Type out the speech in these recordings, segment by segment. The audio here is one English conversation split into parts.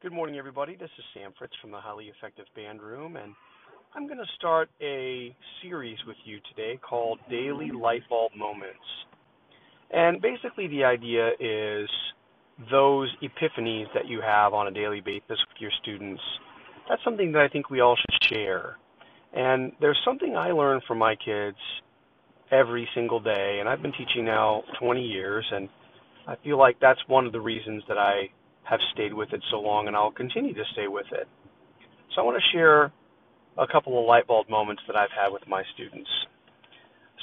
Good morning, everybody. This is Sam Fritz from the Highly Effective Band Room, and I'm going to start a series with you today called Daily Lightbulb Moments. And basically, the idea is those epiphanies that you have on a daily basis with your students. That's something that I think we all should share. And there's something I learn from my kids every single day, and I've been teaching now 20 years, and I feel like that's one of the reasons that I have stayed with it so long, and I'll continue to stay with it. So I want to share a couple of light bulb moments that I've had with my students.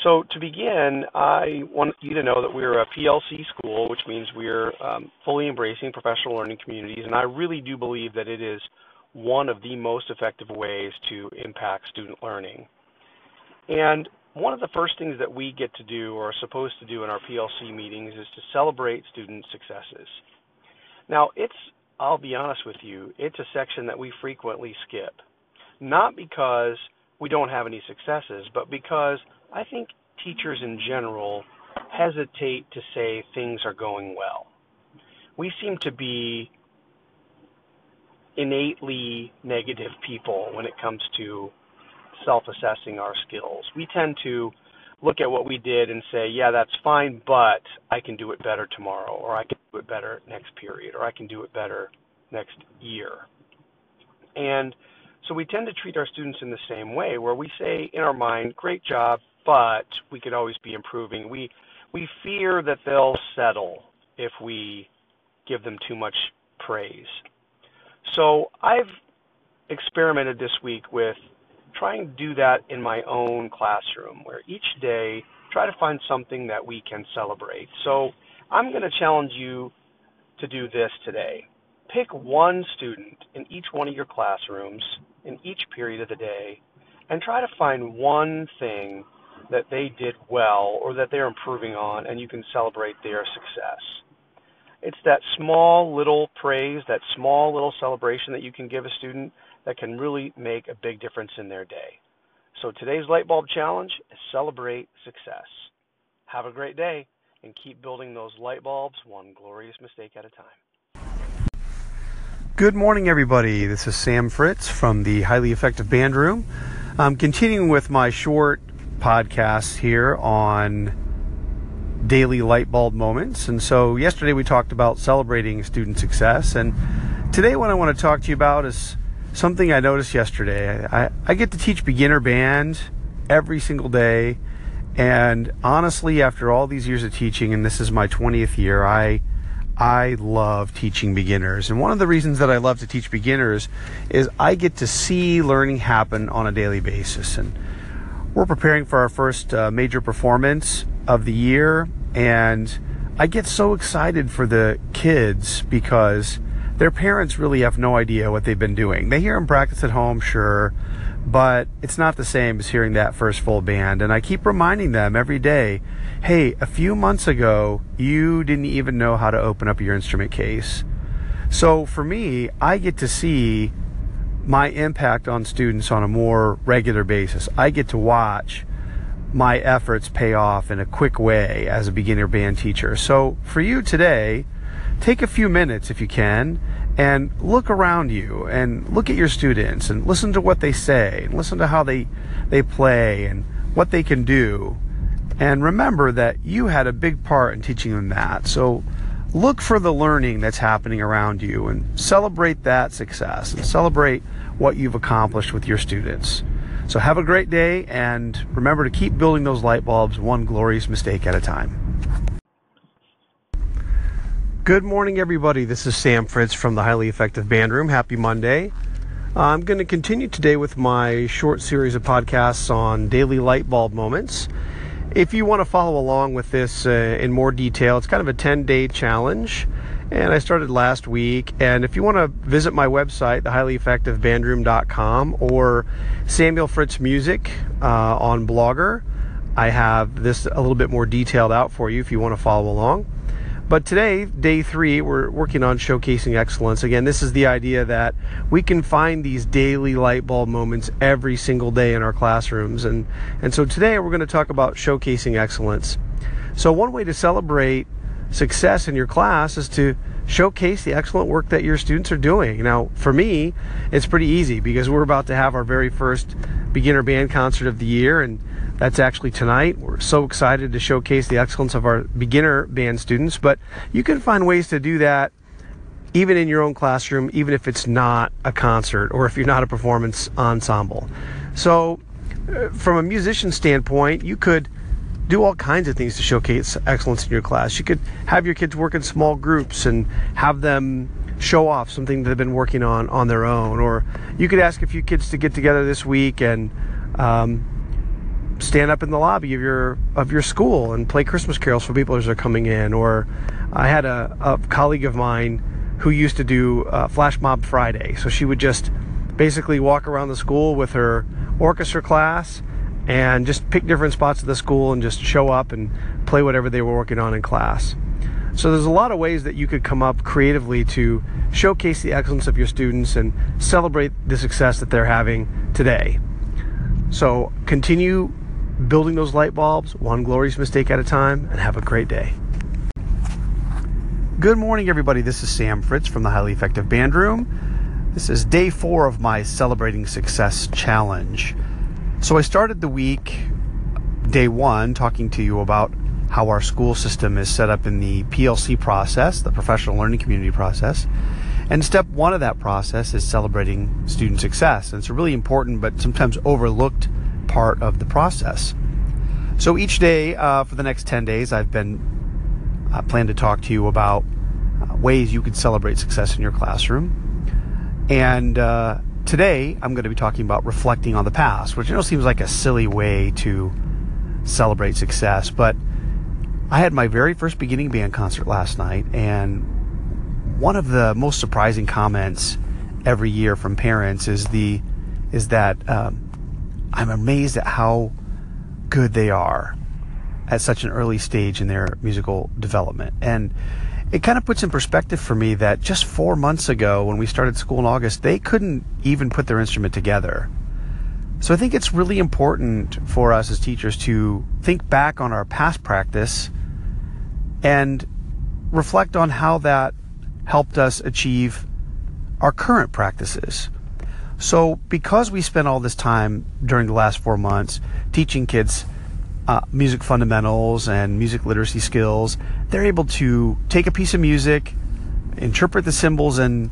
So to begin, I want you to know that we're a PLC school, which means we're um, fully embracing professional learning communities, and I really do believe that it is one of the most effective ways to impact student learning. And one of the first things that we get to do or are supposed to do in our PLC meetings is to celebrate student successes. Now, it's, I'll be honest with you, it's a section that we frequently skip. Not because we don't have any successes, but because I think teachers in general hesitate to say things are going well. We seem to be innately negative people when it comes to self assessing our skills. We tend to look at what we did and say, yeah, that's fine, but I can do it better tomorrow, or I can it better next period, or I can do it better next year. And so we tend to treat our students in the same way, where we say in our mind, great job, but we could always be improving. We we fear that they'll settle if we give them too much praise. So I've experimented this week with trying to do that in my own classroom, where each day try to find something that we can celebrate. So I'm going to challenge you to do this today. Pick one student in each one of your classrooms in each period of the day and try to find one thing that they did well or that they're improving on and you can celebrate their success. It's that small little praise, that small little celebration that you can give a student that can really make a big difference in their day. So today's light bulb challenge is celebrate success. Have a great day and keep building those light bulbs one glorious mistake at a time. Good morning, everybody. This is Sam Fritz from the Highly Effective Band Room. I'm continuing with my short podcast here on daily light bulb moments. And so, yesterday we talked about celebrating student success. And today, what I want to talk to you about is something I noticed yesterday. I, I get to teach beginner band every single day. And honestly, after all these years of teaching, and this is my 20th year, I I love teaching beginners. And one of the reasons that I love to teach beginners is I get to see learning happen on a daily basis. And we're preparing for our first uh, major performance of the year. And I get so excited for the kids because their parents really have no idea what they've been doing. They hear them practice at home, sure, but it's not the same as hearing that first full band. And I keep reminding them every day hey, a few months ago, you didn't even know how to open up your instrument case. So for me, I get to see my impact on students on a more regular basis. I get to watch my efforts pay off in a quick way as a beginner band teacher. So for you today, take a few minutes if you can and look around you and look at your students and listen to what they say and listen to how they they play and what they can do. And remember that you had a big part in teaching them that. So look for the learning that's happening around you and celebrate that success and celebrate what you've accomplished with your students. So have a great day and remember to keep building those light bulbs one glorious mistake at a time Good morning, everybody. This is Sam Fritz from the Highly Effective Band Room. Happy Monday. I'm going to continue today with my short series of podcasts on daily light bulb moments. If you want to follow along with this uh, in more detail, it's kind of a 10 day challenge. And I started last week. And if you want to visit my website, thehighlyeffectivebandroom.com or Samuel Fritz Music uh, on Blogger, I have this a little bit more detailed out for you if you want to follow along. But today, day three, we're working on showcasing excellence. Again, this is the idea that we can find these daily light bulb moments every single day in our classrooms. And, and so today we're going to talk about showcasing excellence. So, one way to celebrate success in your class is to showcase the excellent work that your students are doing. Now, for me, it's pretty easy because we're about to have our very first beginner band concert of the year, and that's actually tonight. We're so excited to showcase the excellence of our beginner band students, but you can find ways to do that even in your own classroom, even if it's not a concert or if you're not a performance ensemble. So, uh, from a musician standpoint, you could do all kinds of things to showcase excellence in your class. You could have your kids work in small groups and have them show off something they've been working on on their own. Or you could ask a few kids to get together this week and um, stand up in the lobby of your of your school and play Christmas carols for people as they're coming in. Or I had a, a colleague of mine who used to do uh, Flash Mob Friday, so she would just basically walk around the school with her orchestra class and just pick different spots of the school and just show up and play whatever they were working on in class. So there's a lot of ways that you could come up creatively to showcase the excellence of your students and celebrate the success that they're having today. So continue building those light bulbs one glorious mistake at a time and have a great day. Good morning, everybody. This is Sam Fritz from the Highly Effective Band Room. This is day four of my Celebrating Success Challenge. So I started the week, day one, talking to you about how our school system is set up in the PLC process, the professional learning community process. And step one of that process is celebrating student success. And it's a really important but sometimes overlooked part of the process. So each day uh, for the next 10 days, I've been uh, planned to talk to you about uh, ways you could celebrate success in your classroom. And uh, Today, I'm going to be talking about reflecting on the past, which you know seems like a silly way to celebrate success, but I had my very first beginning band concert last night, and one of the most surprising comments every year from parents is the is that um, I'm amazed at how good they are at such an early stage in their musical development, and it kind of puts in perspective for me that just four months ago, when we started school in August, they couldn't even put their instrument together. So I think it's really important for us as teachers to think back on our past practice and reflect on how that helped us achieve our current practices. So, because we spent all this time during the last four months teaching kids uh, music fundamentals and music literacy skills, they're able to take a piece of music, interpret the symbols and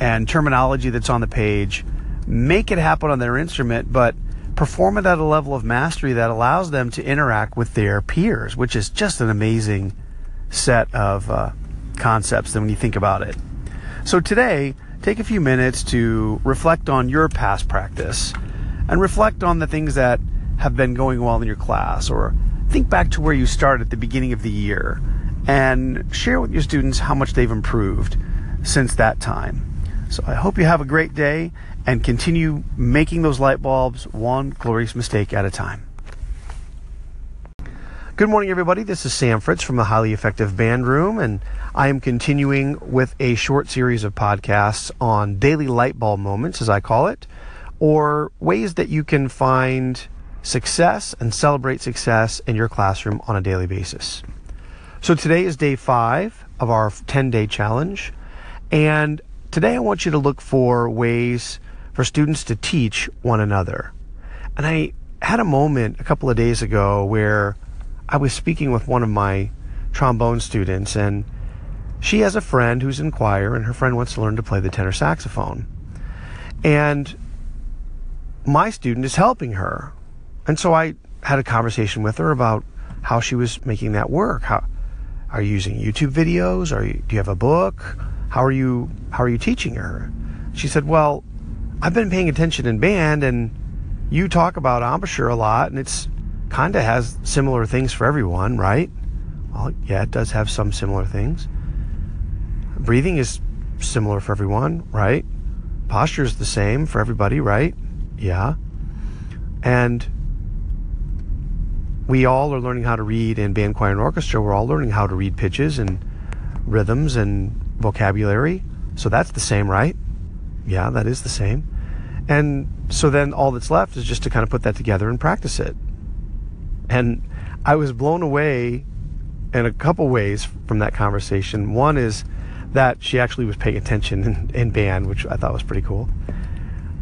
and terminology that's on the page, make it happen on their instrument, but perform it at a level of mastery that allows them to interact with their peers, which is just an amazing set of uh, concepts when you think about it. So today, take a few minutes to reflect on your past practice and reflect on the things that have been going well in your class, or think back to where you started at the beginning of the year and share with your students how much they've improved since that time. So I hope you have a great day and continue making those light bulbs one glorious mistake at a time. Good morning, everybody. This is Sam Fritz from the Highly Effective Band Room, and I am continuing with a short series of podcasts on daily light bulb moments, as I call it, or ways that you can find success and celebrate success in your classroom on a daily basis. So today is day five of our 10 day challenge. And today I want you to look for ways for students to teach one another. And I had a moment a couple of days ago where I was speaking with one of my trombone students and she has a friend who's in choir and her friend wants to learn to play the tenor saxophone. And my student is helping her and so I had a conversation with her about how she was making that work. How are you using YouTube videos? Are you, do you have a book? How are you how are you teaching her? She said, "Well, I've been paying attention in band and you talk about embouchure a lot and it's kind of has similar things for everyone, right?" Well, yeah, it does have some similar things. Breathing is similar for everyone, right? Posture is the same for everybody, right? Yeah. And we all are learning how to read in band, choir, and orchestra. We're all learning how to read pitches and rhythms and vocabulary. So that's the same, right? Yeah, that is the same. And so then all that's left is just to kind of put that together and practice it. And I was blown away in a couple ways from that conversation. One is that she actually was paying attention in, in band, which I thought was pretty cool.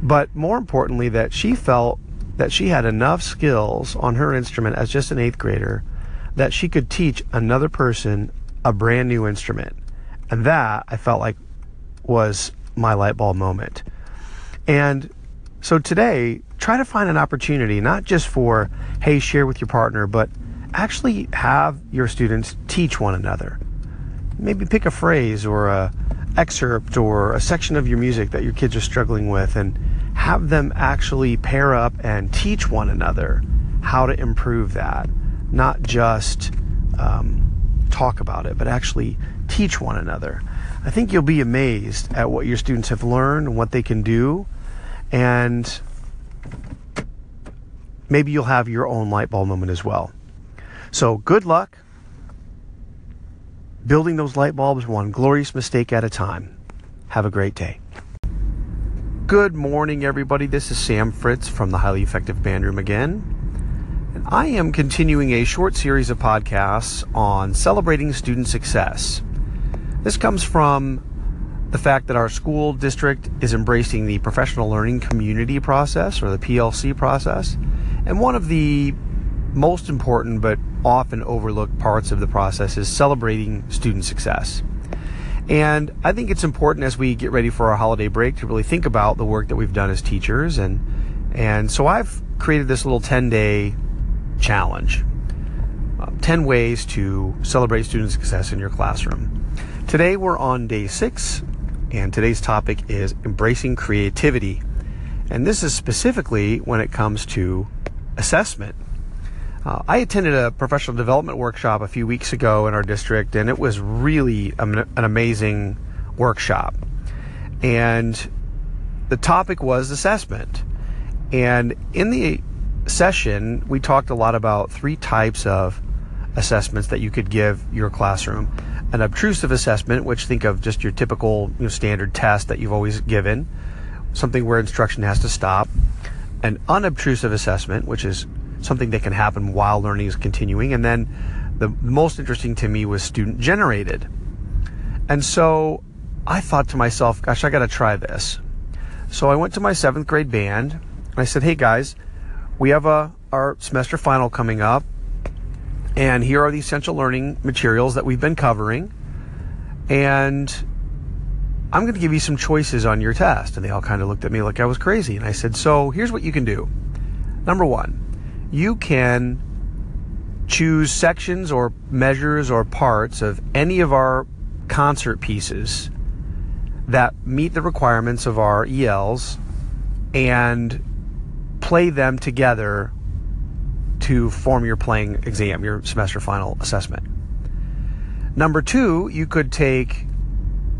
But more importantly, that she felt that she had enough skills on her instrument as just an eighth grader that she could teach another person a brand new instrument. And that I felt like was my light bulb moment. And so today, try to find an opportunity, not just for, hey, share with your partner, but actually have your students teach one another. Maybe pick a phrase or a excerpt or a section of your music that your kids are struggling with and have them actually pair up and teach one another how to improve that, not just um, talk about it, but actually teach one another. I think you'll be amazed at what your students have learned and what they can do. And maybe you'll have your own light bulb moment as well. So, good luck building those light bulbs one glorious mistake at a time. Have a great day. Good morning, everybody. This is Sam Fritz from the Highly Effective Band Room again. And I am continuing a short series of podcasts on celebrating student success. This comes from the fact that our school district is embracing the professional learning community process or the PLC process. And one of the most important but often overlooked parts of the process is celebrating student success. And I think it's important as we get ready for our holiday break to really think about the work that we've done as teachers and and so I've created this little 10-day challenge. Uh, 10 ways to celebrate student success in your classroom. Today we're on day six, and today's topic is embracing creativity. And this is specifically when it comes to assessment. Uh, I attended a professional development workshop a few weeks ago in our district, and it was really an, amazing workshop. And the topic was assessment. And in the session, we talked a lot about three types of assessments that you could give your classroom an obtrusive assessment, which think of just your typical you know, standard test that you've always given, something where instruction has to stop, an unobtrusive assessment, which is something that can happen while learning is continuing, and then the most interesting to me was student generated. And so I thought to myself, gosh, I got to try this. So I went to my seventh grade band and I said, hey guys, we have a, our semester final coming up. And here are the essential learning materials that we've been covering. And I'm going to give you some choices on your test. And they all kind of looked at me like I was crazy. And I said, So here's what you can do. Number one, you can choose sections or measures or parts of any of our concert pieces that meet the requirements of our ELs and play them together to form your playing exam, your semester final assessment. Number two, you could take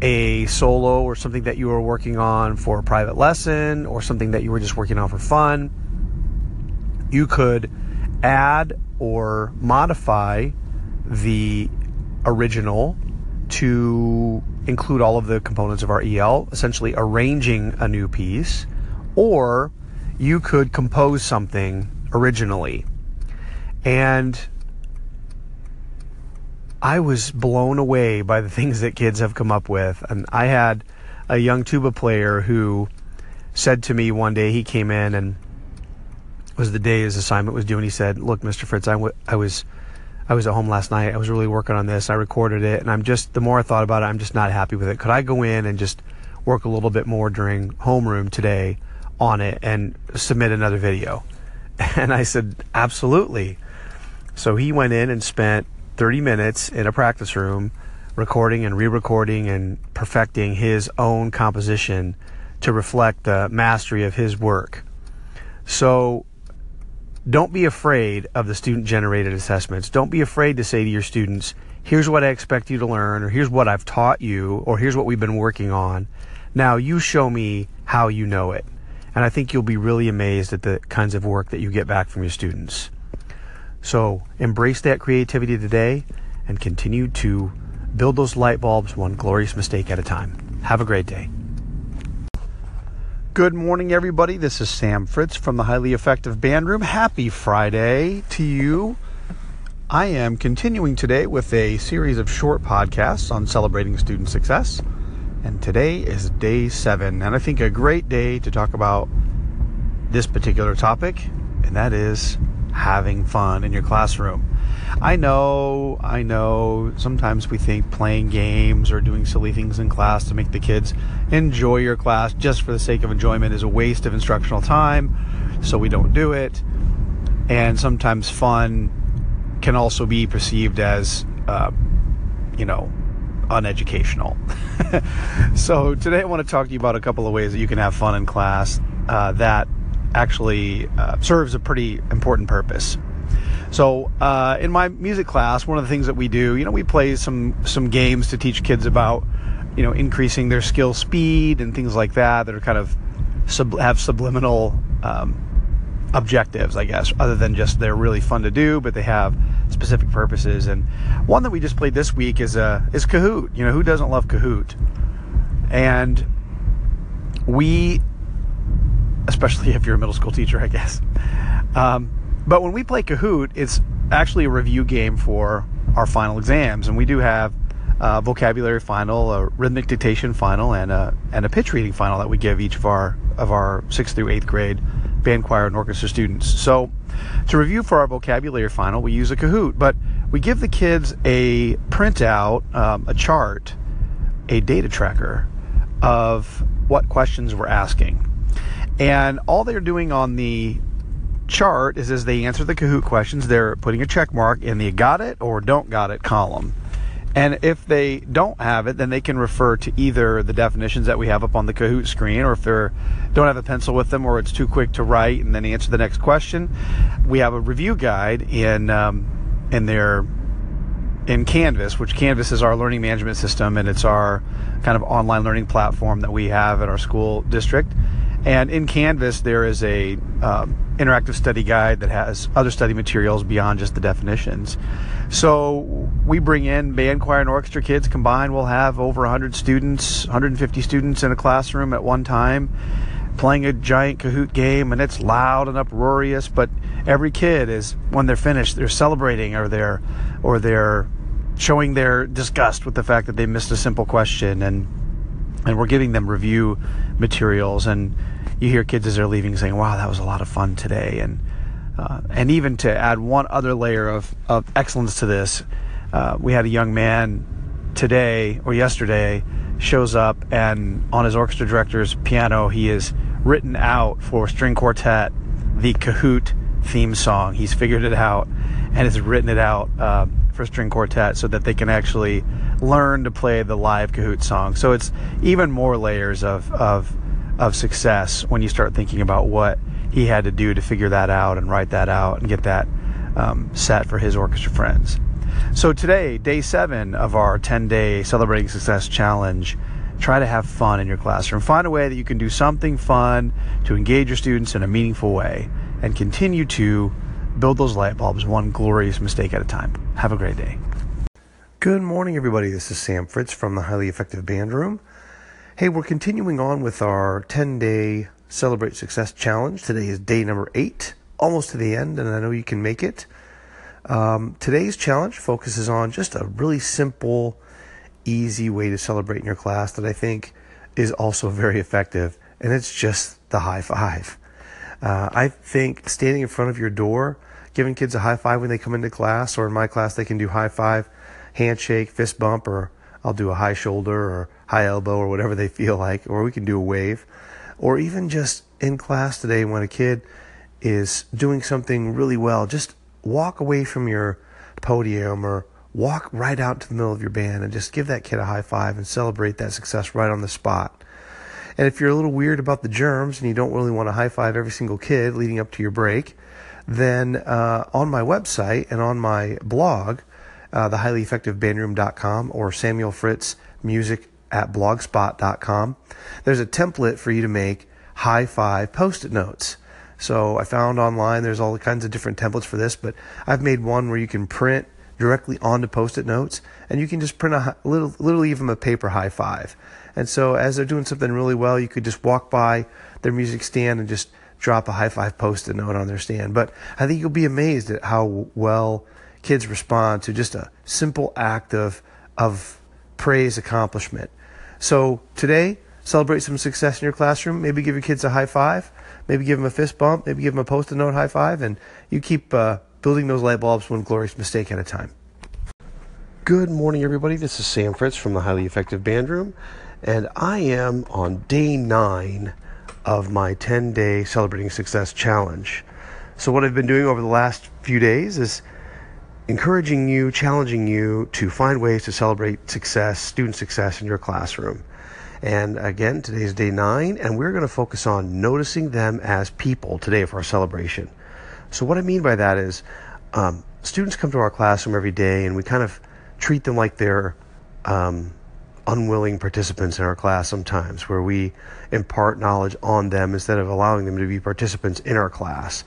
a solo or something that you were working on for a private lesson or something that you were just working on for fun. You could add or modify the original to include all of the components of our EL, essentially arranging a new piece, or you could compose something originally and I was blown away by the things that kids have come up with. And I had a young tuba player who said to me one day, he came in and was the day his assignment was due, and he said, "Look, Mr. Fritz, I, w- I was." I was at home last night. I was really working on this. I recorded it, and I'm just the more I thought about it, I'm just not happy with it. Could I go in and just work a little bit more during homeroom today on it and submit another video? And I said, absolutely. So he went in and spent 30 minutes in a practice room recording and re recording and perfecting his own composition to reflect the mastery of his work. So don't be afraid of the student generated assessments. Don't be afraid to say to your students, here's what I expect you to learn, or here's what I've taught you, or here's what we've been working on. Now you show me how you know it. And I think you'll be really amazed at the kinds of work that you get back from your students. So embrace that creativity today and continue to build those light bulbs one glorious mistake at a time. Have a great day. Good morning, everybody. This is Sam Fritz from the Highly Effective Band Room. Happy Friday to you. I am continuing today with a series of short podcasts on celebrating student success. And today is day seven, and I think a great day to talk about this particular topic, and that is having fun in your classroom. I know, I know, sometimes we think playing games or doing silly things in class to make the kids enjoy your class just for the sake of enjoyment is a waste of instructional time, so we don't do it. And sometimes fun can also be perceived as, uh, you know, uneducational. so today I want to talk to you about a couple of ways that you can have fun in class uh, that actually uh, serves a pretty important purpose. So uh, in my music class, one of the things that we do, you know, we play some some games to teach kids about, you know, increasing their skill speed and things like that that are kind of sub- have subliminal um, objectives, I guess, other than just they're really fun to do, but they have specific purposes. And one that we just played this week is uh, is Kahoot. You know, who doesn't love Kahoot? And we, especially if you're a middle school teacher, I guess. Um, but when we play Kahoot, it's actually a review game for our final exams, and we do have a vocabulary final, a rhythmic dictation final, and a and a pitch reading final that we give each of our of our sixth through eighth grade band choir and orchestra students. So, to review for our vocabulary final, we use a Kahoot, but we give the kids a printout, um, a chart, a data tracker of what questions we're asking. And all they're doing on the chart is as they answer the Kahoot questions, they're putting a check mark in the got it or don't got it column. And if they don't have it, then they can refer to either the definitions that we have up on the Kahoot screen, or if they don't have a pencil with them, or it's too quick to write and then answer the next question, we have a review guide in um, in their in Canvas, which Canvas is our learning management system, and it's our kind of online learning platform that we have at our school district. And in Canvas, there is a um, interactive study guide that has other study materials beyond just the definitions. So we bring in band, choir, and orchestra kids combined. We'll have over 100 students, 150 students in a classroom at one time playing a giant Kahoot game, and it's loud and uproarious. But every kid is, when they're finished, they're celebrating or they're, or they're showing their disgust with the fact that they missed a simple question, and and we're giving them review materials and you hear kids as they're leaving saying, "Wow, that was a lot of fun today," and uh, and even to add one other layer of, of excellence to this, uh, we had a young man today or yesterday shows up and on his orchestra director's piano he is written out for string quartet the Kahoot theme song. He's figured it out and has written it out uh, for string quartet so that they can actually learn to play the live Kahoot song. So it's even more layers of of of success when you start thinking about what he had to do to figure that out and write that out and get that um, set for his orchestra friends. So today, day seven of our 10 day celebrating success challenge. Try to have fun in your classroom. Find a way that you can do something fun to engage your students in a meaningful way and continue to build those light bulbs one glorious mistake at a time. Have a great day. Good morning, everybody. This is Sam Fritz from the Highly Effective Band Room. Hey, we're continuing on with our 10 day Celebrate Success Challenge. Today is day number eight, almost to the end, and I know you can make it. Um, today's challenge focuses on just a really simple, easy way to celebrate in your class that I think is also very effective, and it's just the high five. Uh, I think standing in front of your door, giving kids a high five when they come into class, or in my class, they can do high five, handshake, fist bump, or I'll do a high shoulder or high elbow or whatever they feel like, or we can do a wave. Or even just in class today when a kid is doing something really well, just walk away from your podium or walk right out to the middle of your band and just give that kid a high five and celebrate that success right on the spot. And if you're a little weird about the germs and you don't really want to high five every single kid leading up to your break, then uh, on my website and on my blog, uh, thehighlyeffectivebandroom.com or Samuel Fritz Music at blogspot.com. There's a template for you to make high five post it notes. So I found online there's all kinds of different templates for this, but I've made one where you can print directly onto post it notes and you can just print a little, literally even a paper high five. And so as they're doing something really well, you could just walk by their music stand and just drop a high five post it note on their stand. But I think you'll be amazed at how well kids respond to just a simple act of, of praise accomplishment. So today, celebrate some success in your classroom. Maybe give your kids a high five. Maybe give them a fist bump. Maybe give them a post-it note high five. And you keep uh, building those light bulbs one glorious mistake at a time. Good morning, everybody. This is Sam Fritz from the Highly Effective Band Room. And I am on day nine of my 10 day Celebrating Success Challenge. So, what I've been doing over the last few days is encouraging you, challenging you to find ways to celebrate success, student success in your classroom. And again, today is day nine, and we're going to focus on noticing them as people today for our celebration. So, what I mean by that is, um, students come to our classroom every day, and we kind of treat them like they're um, unwilling participants in our class sometimes, where we impart knowledge on them instead of allowing them to be participants in our class.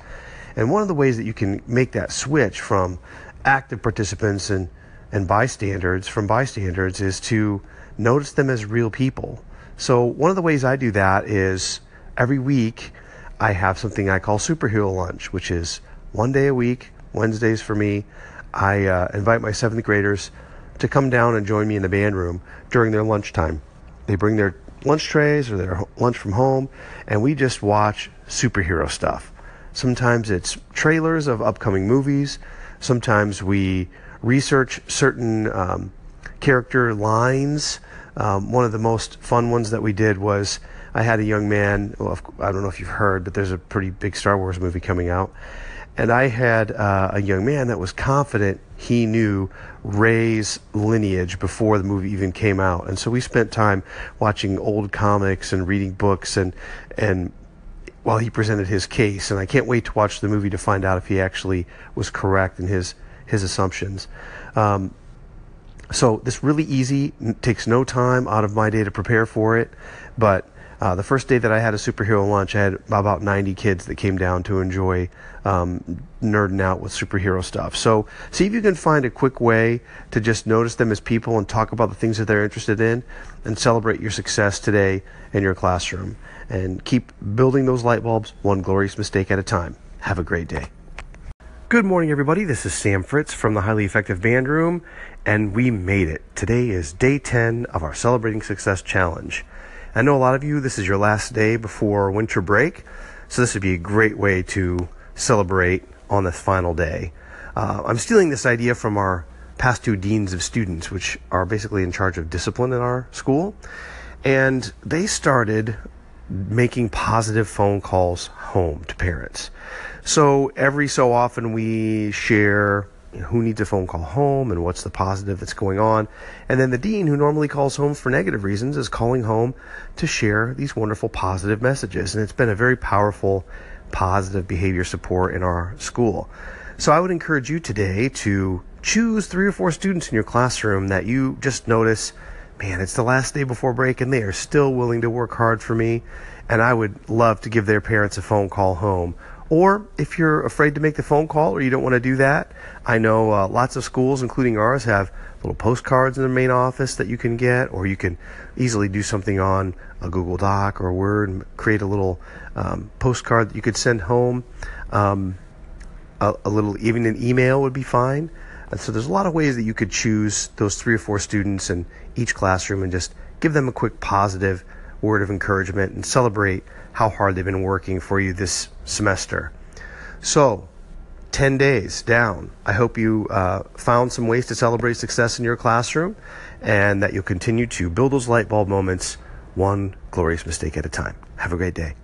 And one of the ways that you can make that switch from active participants and, and bystanders from bystanders is to notice them as real people. So one of the ways I do that is every week I have something I call superhero lunch, which is one day a week, Wednesdays for me. I uh, invite my seventh graders to come down and join me in the band room during their lunchtime. They bring their lunch trays or their lunch from home, and we just watch superhero stuff. Sometimes it's trailers of upcoming movies. Sometimes we research certain um, character lines. Um, one of the most fun ones that we did was I had a young man. Well, I don't know if you've heard, but there's a pretty big Star Wars movie coming out. And I had uh, a young man that was confident he knew Rey's lineage before the movie even came out. And so we spent time watching old comics and reading books and and while he presented his case. And I can't wait to watch the movie to find out if he actually was correct in his his assumptions. Um, so this really easy takes no time out of my day to prepare for it, but uh, the first day that I had a superhero lunch, I had about 90 kids that came down to enjoy um, nerding out with superhero stuff. So, see if you can find a quick way to just notice them as people and talk about the things that they're interested in and celebrate your success today in your classroom. And keep building those light bulbs one glorious mistake at a time. Have a great day. Good morning, everybody. This is Sam Fritz from the Highly Effective Band Room, and we made it. Today is day 10 of our Celebrating Success Challenge. I know a lot of you, this is your last day before winter break, so this would be a great way to celebrate on this final day. Uh, I'm stealing this idea from our past two deans of students, which are basically in charge of discipline in our school. And they started making positive phone calls home to parents. So every so often we share who needs a phone call home and what's the positive that's going on. And then the dean, who normally calls home for negative reasons, is calling home to share these wonderful positive messages. And it's been a very powerful positive behavior support in our school. So I would encourage you today to choose three or four students in your classroom that you just notice, man, it's the last day before break and they are still willing to work hard for me. And I would love to give their parents a phone call home or if you're afraid to make the phone call or you don't want to do that, I know uh, lots of schools, including ours, have little postcards in the main office that you can get, or you can easily do something on a Google Doc or Word and create a little um, postcard that you could send home. Um, a, a, little, even an email would be fine. So there's a lot of ways that you could choose those three or four students in each classroom and just give them a quick positive word of encouragement and celebrate how hard they've been working for you this semester. So, 10 days down. I hope you uh, found some ways to celebrate success in your classroom and that you'll continue to build those light bulb moments one glorious mistake at a time. Have a great day.